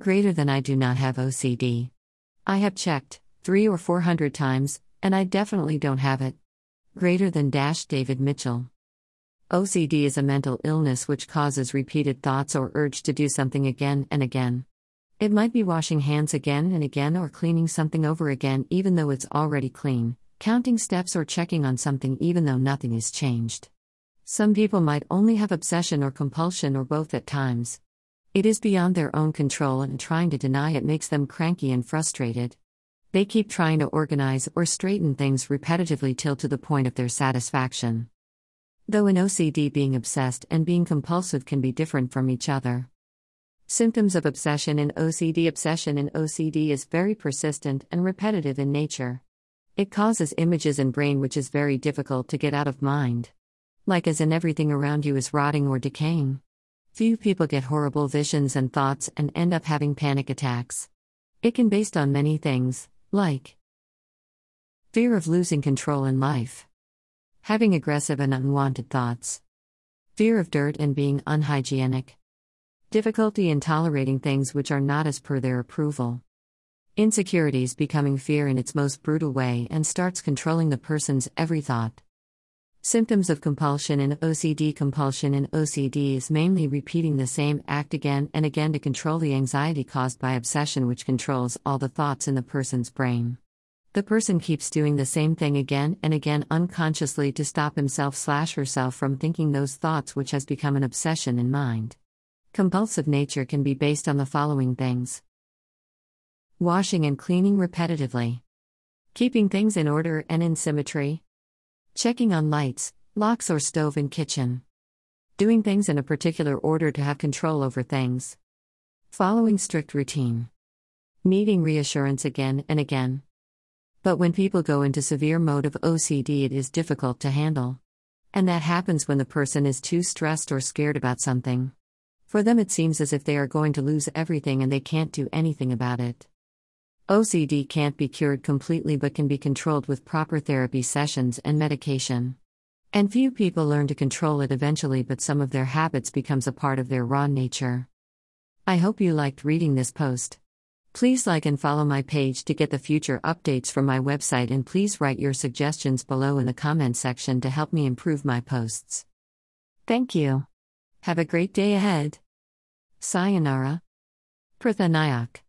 Greater than I do not have OCD. I have checked, three or four hundred times, and I definitely don't have it. Greater than dash David Mitchell. OCD is a mental illness which causes repeated thoughts or urge to do something again and again. It might be washing hands again and again or cleaning something over again even though it's already clean, counting steps or checking on something even though nothing is changed. Some people might only have obsession or compulsion or both at times. It is beyond their own control, and trying to deny it makes them cranky and frustrated. They keep trying to organize or straighten things repetitively till to the point of their satisfaction. Though in OCD, being obsessed and being compulsive can be different from each other. Symptoms of obsession in OCD Obsession in OCD is very persistent and repetitive in nature. It causes images in brain which is very difficult to get out of mind. Like as in everything around you is rotting or decaying. Few people get horrible visions and thoughts and end up having panic attacks. It can be based on many things, like fear of losing control in life, having aggressive and unwanted thoughts, fear of dirt and being unhygienic, difficulty in tolerating things which are not as per their approval. Insecurities becoming fear in its most brutal way and starts controlling the person's every thought. Symptoms of compulsion in OCD Compulsion in OCD is mainly repeating the same act again and again to control the anxiety caused by obsession, which controls all the thoughts in the person's brain. The person keeps doing the same thing again and again unconsciously to stop himself slash herself from thinking those thoughts, which has become an obsession in mind. Compulsive nature can be based on the following things washing and cleaning repetitively, keeping things in order and in symmetry Checking on lights, locks, or stove in kitchen. Doing things in a particular order to have control over things. Following strict routine. Needing reassurance again and again. But when people go into severe mode of OCD, it is difficult to handle. And that happens when the person is too stressed or scared about something. For them, it seems as if they are going to lose everything and they can't do anything about it. OCD can't be cured completely but can be controlled with proper therapy sessions and medication. And few people learn to control it eventually, but some of their habits becomes a part of their raw nature. I hope you liked reading this post. Please like and follow my page to get the future updates from my website and please write your suggestions below in the comment section to help me improve my posts. Thank you. Have a great day ahead. Sayonara. Pratha Nayak